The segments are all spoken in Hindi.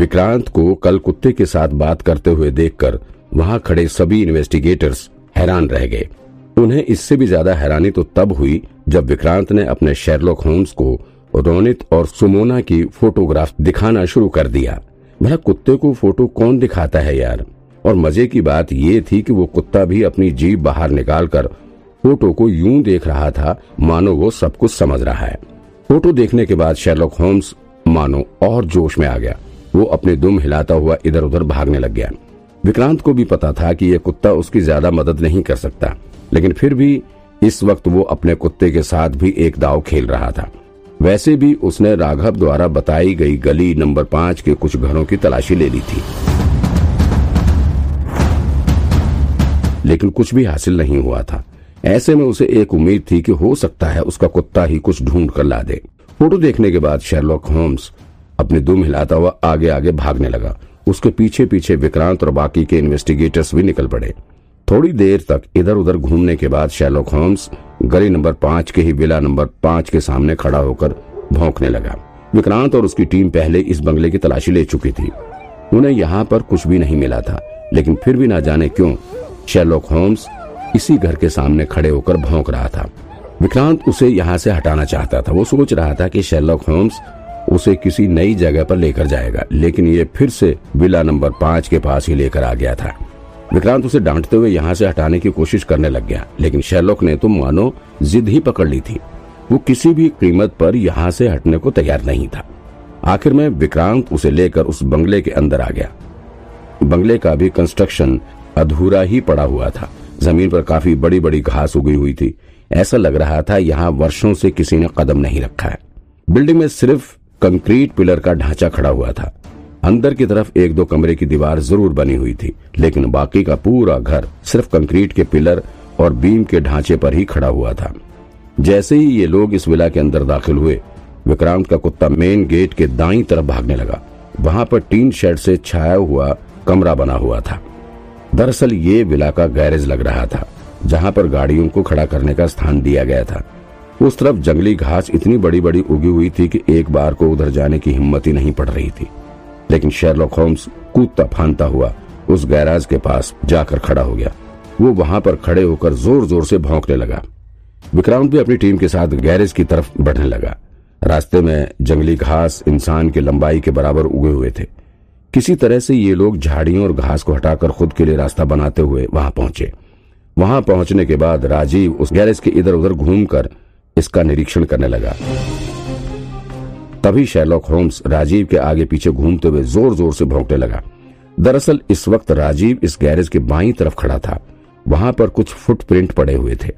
विक्रांत को कल कुत्ते के साथ बात करते हुए देखकर वहाँ खड़े सभी इन्वेस्टिगेटर्स हैरान रह गए। उन्हें इससे भी ज़्यादा हैरानी तो तब हुई जब विक्रांत ने अपने शेरलॉक होम्स को रोनित और सुमोना की फोटोग्राफ दिखाना शुरू कर दिया। भला कुत्ते को फ़ोटो कौन दिखाता है यार? और मज़े की बात ये थी कि वो कुत्ता भी अपनी जीभ बाहर निकालकर फ़ोटो को यूँ देख रहा था, मानो वो सब कुछ समझ रहा है। फ़ोटो देखने के बाद शेरलॉक होम्स, मानो और जोश में आ गया। वो अपने दुम हिलाता हुआ इधर उधर भागने लग गया। विक्रांत को भी पता था कि यह कुत्ता उसकी ज़्यादा मदद नहीं कर सकता, लेकिन फिर भी इस वक्त वो अपने कुत्ते के साथ भी एक दाव खेल रहा था। वैसे भी उसने राघव द्वारा बताई गई गली नंबर पाँच के कुछ घरों की तलाशी ले ली थी। लेकिन कुछ भी हासिल नहीं हुआ था। ऐसे में उसे एक उम्मीद थी कि हो सकता है उसका कुत्ता ही कुछ ढूंढ कर ला दे। फ़ोटो देखने के बाद शेरलॉक होम्स अपने दुम हिलाता हुआ आगे आगे भागने लगा। उसके पीछे पीछे विक्रांत और बाकी के इन्वेस्टिगेटर्स भी निकल पड़े। थोड़ी देर तक इधर उधर घूमने के बाद शेरलॉक होम्स गली नंबर पाँच के ही विला नंबर पाँच के सामने खड़ा होकर भौंकने लगा। विक्रांत और उसकी टीम पहले इस बंगले की तलाशी ले चुकी थी। उन्हें यहाँ पर कुछ भी नहीं मिला था, लेकिन फिर भी ना जाने क्यों शेरलॉक होम्स इसी घर के सामने खड़े होकर भौंक रहा था। विक्रांत उसे यहाँ से हटाना चाहता था। वो सोच रहा था कि शेरलॉक होम्स उसे किसी नई जगह पर लेकर जाएगा। लेकिन ये फिर से विला नंबर पाँच के पास ही लेकर आ गया था। विक्रांत उसे डांटते हुए यहाँ से हटाने की कोशिश करने लग गया, लेकिन शेरलॉक ने तो मानो जिद ही पकड़ ली थी। वो किसी भी कीमत पर यहाँ से हटने को तैयार नहीं था। आखिर में विक्रांत उसे लेकर उस बंगले के अंदर आ गया। बंगले का भी कंस्ट्रक्शन अधूरा ही पड़ा हुआ था। ज़मीन पर काफ़ी बड़ी बड़ी घास उगी हुई थी। ऐसा लग रहा था यहाँ वर्षों से किसी ने कदम नहीं रखा है। बिल्डिंग में सिर्फ़ कंक्रीट पिलर का ढांचा खड़ा हुआ था। अंदर की तरफ़ एक दो कमरे की दीवार ज़रूर बनी हुई थी, लेकिन बाकी का पूरा घर सिर्फ़ कंक्रीट के पिलर और बीम के ढांचे पर ही खड़ा हुआ था। जैसे ही ये लोग इस विला के अंदर दाखिल हुए, विक्रांत का कुत्ता मेन गेट के दाई तरफ़ भागने लगा। वहाँ पर टीन शेड से छाया हुआ कमरा बना हुआ था। दरअसल ये विला का गैरेज लग रहा था, जहाँ पर गाड़ियों को खड़ा करने का स्थान दिया गया था। उस तरफ़ जंगली घास इतनी बड़ी बड़ी उगी हुई थी कि एक बार को उधर जाने की हिम्मत ही नहीं पड़ रही थी। लेकिन शेरलॉक होम्स कूदता फानता हुआ उस गैराज के पास जाकर खड़ा हो गया। वो वहाँ पर खड़े होकर ज़ोर ज़ोर से भौंकने लगा। विक्रांत भी अपनी टीम के साथ गैरेज की तरफ़ बढ़ने लगा। रास्ते में जंगली घास इंसान की लंबाई के बराबर उगे हुए थे। किसी तरह से ये लोग झाड़ियों और घास को हटाकर खुद के लिए रास्ता बनाते हुए वहाँ पहुँचे। वहाँ पहुँचने के बाद राजीव उस गैरेज के इधर उधर घूमकर इसका निरीक्षण करने लगा। तभी शेरलॉक होम्स राजीव के आगे पीछे घूमते हुए ज़ोर ज़ोर से भौंकने लगा। दरअसल, इस वक्त राजीव इस गैरेज के बाई तरफ़ खड़ा था। वहाँ पर कुछ फुटप्रिंट पड़े हुए थे।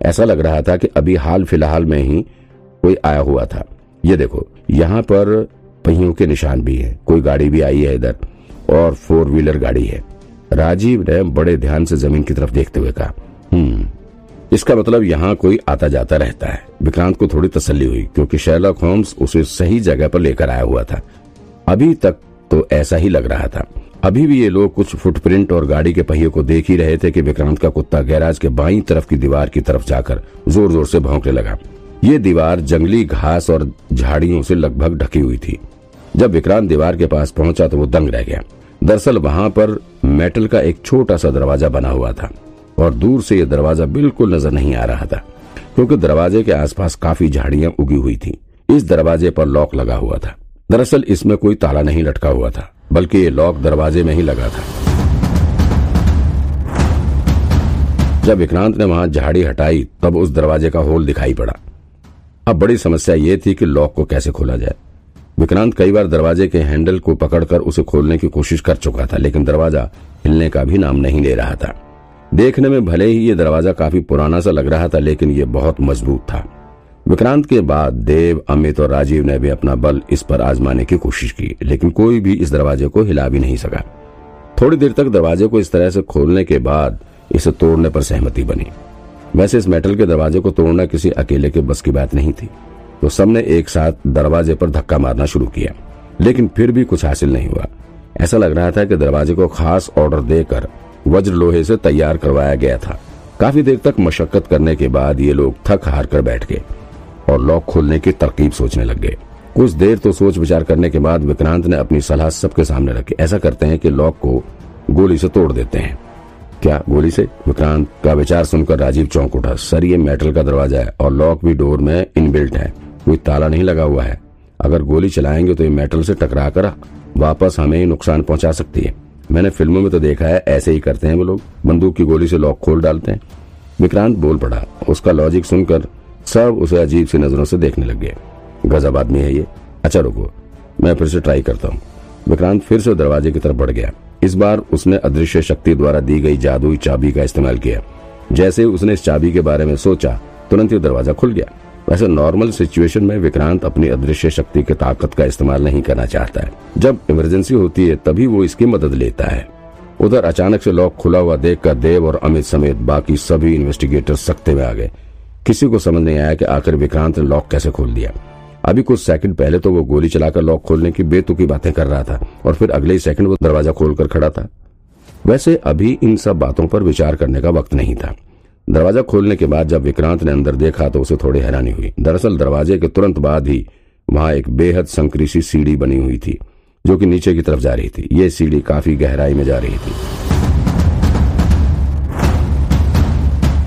ऐसा लग रहा था कि अभी हाल फ़िलहाल में ही कोई आया हुआ था। ये देखो, यहाँ पर पहियों के निशान भी हैं। कोई गाड़ी भी आई है इधर, और फोर व्हीलर गाड़ी है। राजीव ने बड़े ध्यान से ज़मीन की तरफ़ देखते हुए कहा हम्म इसका मतलब यहाँ कोई आता जाता रहता है। विक्रांत को थोड़ी तसल्ली हुई, क्योंकि शेरलॉक होम्स उसे सही जगह पर लेकर आया हुआ था। अभी तक तो ऐसा ही लग रहा था। अभी भी ये लोग कुछ फुटप्रिंट और गाड़ी के पहिए को देख ही रहे थे कि विक्रांत का कुत्ता गैराज के बाई तरफ़ की दीवार की तरफ़ जाकर ज़ोर ज़ोर से भौंकने लगा। ये दीवार जंगली घास और झाड़ियों से लगभग ढकी हुई थी। जब विक्रांत दीवार के पास पहुँचा तो वो दंग रह गया। दरअसल वहाँ पर मेटल का एक छोटा सा दरवाज़ा बना हुआ था। और दूर से यह दरवाज़ा बिल्कुल नज़र नहीं आ रहा था, क्योंकि दरवाजे के आसपास काफ़ी झाड़ियाँ उगी हुई थी। इस दरवाजे पर लॉक लगा हुआ था। दरअसल इसमें कोई ताला नहीं लटका हुआ था, बल्कि ये लॉक दरवाजे में ही लगा था। जब विक्रांत ने वहाँ झाड़ी हटाई, तब उस दरवाजे का होल दिखाई पड़ा। अब बड़ी समस्या ये थी कि लॉक को कैसे खोला जाए। विक्रांत कई बार दरवाजे के हैंडल को पकड़कर उसे खोलने की कोशिश कर चुका था, लेकिन दरवाज़ा हिलने का भी नाम नहीं ले रहा था। देखने में भले ही ये दरवाज़ा काफ़ी पुराना सा लग रहा था, लेकिन ये बहुत मज़बूत था। विक्रांत के बाद देव, अमित और राजीव ने भी अपना बल इस पर आजमाने की कोशिश की, लेकिन कोई भी इस दरवाजे को हिला भी नहीं सका। थोड़ी देर तक दरवाजे को इस तरह से खोलने के बाद इसे तोड़ने पर सहमति बनी। वैसे इस मेटल के दरवाजे को तोड़ना किसी अकेले के बस की बात नहीं थी तो सबने एक साथ दरवाजे पर धक्का मारना शुरू किया, लेकिन फिर भी कुछ हासिल नहीं हुआ। ऐसा लग रहा था कि दरवाजे को खास ऑर्डर देकर वज्र लोहे से तैयार करवाया गया था। काफ़ी देर तक मशक्कत करने के बाद ये लोग थक हार कर बैठ गए और लॉक खोलने की तरकीब सोचने लग गए। कुछ देर तो सोच विचार करने के बाद विक्रांत ने अपनी सलाह सबके सामने रखी। ऐसा करते हैं कि लॉक को गोली से तोड़ देते हैं। क्या गोली से? विक्रांत का विचार सुनकर राजीव चौंक उठा। सर ये मेटल का दरवाज़ा है और लॉक भी डोर में इनबिल्ट है। कोई ताला नहीं लगा हुआ है। अगर गोली चलाएँगे तो ये मेटल से टकरा कर वापस हमें नुकसान पहुँचा सकती है। मैंने फ़िल्मों में तो देखा है, ऐसे ही करते हैं वो लोग। बंदूक की गोली से लॉक खोल डालते हैं। विक्रांत बोल पड़ा, उसका लॉजिक सुनकर सब उसे अजीब सी नज़रों से देखने लग गए। गजब आदमी है ये। अच्छा रुको, मैं फिर से ट्राई करता हूँ। विक्रांत फिर से दरवाजे की तरफ़ बढ़ गया। इस बार उसने अदृश्य शक्ति द्वारा दी गई जादुई चाबी का इस्तेमाल किया। जैसे उसने इस चाबी के बारे में सोचा, तुरंत ही दरवाज़ा खुल गया। वैसे नॉर्मल सिचुएशन में विक्रांत अपनी अदृश्य शक्ति की ताकत का इस्तेमाल नहीं करना चाहता है। जब इमरजेंसी होती है, तभी वो इसकी मदद लेता है। उधर अचानक से लॉक खुला हुआ देखकर देव और अमित समेत बाकी सभी इन्वेस्टिगेटर सख्ते में आ गए। किसी को समझ नहीं आया कि आखिर विक्रांत ने लॉक कैसे खोल दिया। अभी कुछ सेकंड पहले तो वो गोली चलाकर लॉक खोलने की बेतुकी बातें कर रहा था और फिर अगले ही सेकंड वो दरवाज़ा खोलकर खड़ा था। वैसे अभी इन सब बातों पर विचार करने का वक्त नहीं था। दरवाज़ा खोलने के बाद जब विक्रांत ने अंदर देखा तो उसे थोड़ी हैरानी हुई। दरअसल दरवाजे के तुरंत बाद ही वहाँ एक बेहद संकरी सी सीढ़ी बनी हुई थी, जो कि नीचे की तरफ़ जा रही थी। ये सीढ़ी काफ़ी गहराई में जा रही थी।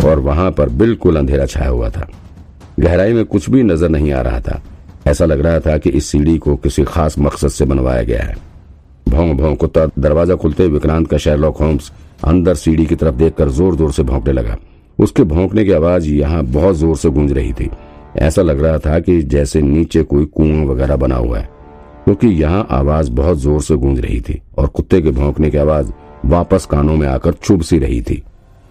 और वहाँ पर बिल्कुल अंधेरा छाया हुआ था। गहराई में कुछ भी नज़र नहीं आ रहा था। ऐसा लग रहा था कि इस सीढ़ी को किसी खास मकसद से बनवाया गया है। भोंग भोंग कुत्ता दरवाज़ा खुलते विक्रांत का शेरलॉक होम्स अंदर सीढ़ी की तरफ़ देखकर ज़ोर ज़ोर से भौंकने लगा। उसके भौंकने की आवाज़ यहाँ बहुत ज़ोर से गूंज रही थी। ऐसा लग रहा था कि जैसे नीचे कोई कुआँ वगैरह बना हुआ है, क्योंकि यहाँ आवाज़ बहुत ज़ोर से गूंज रही थी और कुत्ते के भौंकने की आवाज़ वापस कानों में आकर चुभ सी रही थी।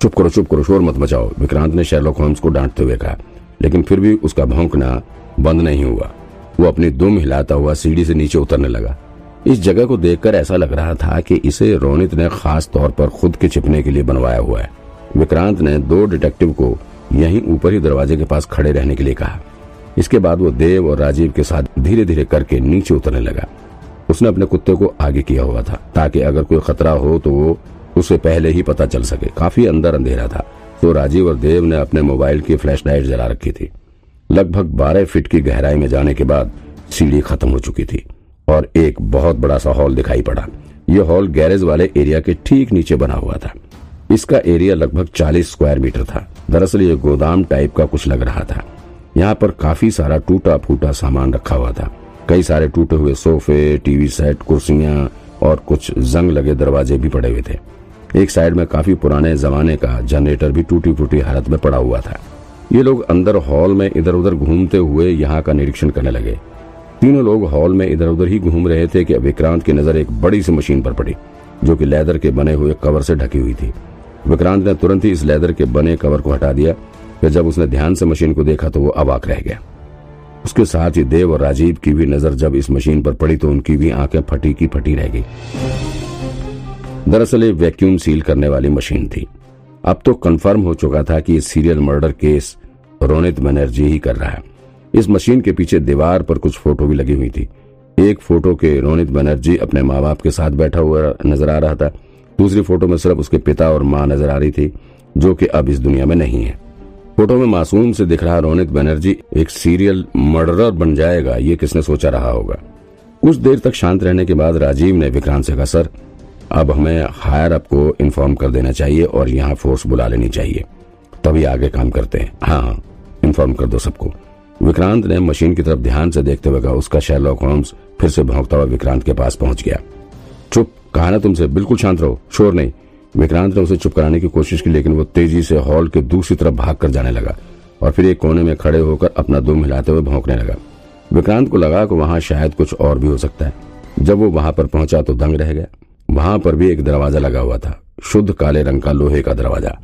चुप करो चुप करो, शोर मत मचाओ, विक्रांत ने शेरलॉक होम्स को डांटते हुए कहा, लेकिन फिर भी उसका भौंकना बंद नहीं हुआ। वो अपनी दुम हिलाता हुआ सीढ़ी से नीचे उतरने लगा। इस जगह को देखकर ऐसा लग रहा था कि इसे रोनित ने खास तौर पर खुद के छिपने के लिए बनवाया हुआ है। विक्रांत ने दो डिटेक्टिव को यहीं ऊपर ही दरवाजे के पास खड़े रहने के लिए कहा। इसके बाद वो देव और राजीव के साथ धीरे धीरे करके नीचे उतरने लगा। उसने अपने कुत्ते को आगे किया हुआ था, ताकि अगर कोई खतरा हो तो वो उसे पहले ही पता चल सके। काफ़ी अंदर अंधेरा था तो राजीव और देव ने अपने मोबाइल की फ्लैश लाइट जला रखी थी। लगभग बारह फीट की गहराई में जाने के बाद सीढ़ी खत्म हो चुकी थी और एक बहुत बड़ा सा हॉल दिखाई पड़ा। यह हॉल गैरेज वाले एरिया के ठीक नीचे बना हुआ था। इसका एरिया लगभग 40 स्क्वायर मीटर था। दरअसल ये गोदाम टाइप का कुछ लग रहा था। यहाँ पर काफ़ी सारा टूटा फूटा सामान रखा हुआ था। कई सारे टूटे हुए सोफे, टीवी सेट, कुर्सियाँ और कुछ जंग लगे दरवाजे भी पड़े हुए थे। एक साइड में काफ़ी पुराने जमाने का जनरेटर भी टूटी फूटी हालत में पड़ा हुआ था। ये लोग अंदर हॉल में इधर उधर घूमते हुए यहाँ का निरीक्षण करने लगे। तीनों लोग हॉल में इधर उधर ही घूम रहे थे कि विक्रांत की नज़र एक बड़ी सी मशीन पर पड़ी, जो कि लेदर के बने हुए कवर से ढकी हुई थी। विक्रांत ने तुरंत ही इस लेदर के बने कवर को हटा दिया, फिर जब उसने ध्यान से मशीन को देखा तो वो अवाक रह गया। उसके साथ ही देव और राजीव की भी नज़र जब इस मशीन पर पड़ी तो उनकी भी आँखें फटी की फटी रह गई। दरअसल ये वैक्यूम सील करने वाली मशीन थी। अब तो कंफर्म हो चुका था कि serial murder case Ronit Banerjee ही कर रहा है। इस मशीन के पीछे दीवार पर कुछ फ़ोटो भी लगी हुई थी। एक फ़ोटो के रोनित बनर्जी अपने माँ बाप के साथ बैठा हुआ नज़र आ रहा था। दूसरी फ़ोटो में सिर्फ़ उसके पिता और माँ नज़र आ रही थी, जो कि अब इस दुनिया में नहीं है। फ़ोटो में मासूम से दिख रहा रोनित बनर्जी एक सीरियल मर्डरर बन जाएगा, ये किसने सोचा रहा होगा? कुछ देर तक शांत रहने के बाद राजीव ने विक्रांत से कहा, सर, अब हमें हायर अप को इन्फॉर्म कर देना चाहिए और यहाँ फोर्स बुला लेनी चाहिए। तभी आगे काम करते हैं। हाँ हाँ इन्फॉर्म कर दो सबको। विक्रांत ने मशीन की तरफ़ ध्यान से देखते हुए कहा, उसका शेरलॉक होम्स फिर से भौंकता हुआ विक्रांत के पास पहुँच गया। कहा ना तुमसे बिल्कुल शांत रहो, शोर नहीं। विक्रांत ने उसे चुप कराने की कोशिश की, लेकिन वो तेज़ी से हॉल के दूसरी तरफ़ भाग कर जाने लगा और फिर एक कोने में खड़े होकर अपना दुम हिलाते हुए भौंकने लगा। विक्रांत को लगा कि वहाँ शायद कुछ और भी हो सकता है। जब वो वहाँ पर पहुँचा तो दंग रह गया। वहाँ पर भी एक दरवाज़ा लगा हुआ था, शुद्ध काले रंग का लोहे का दरवाज़ा।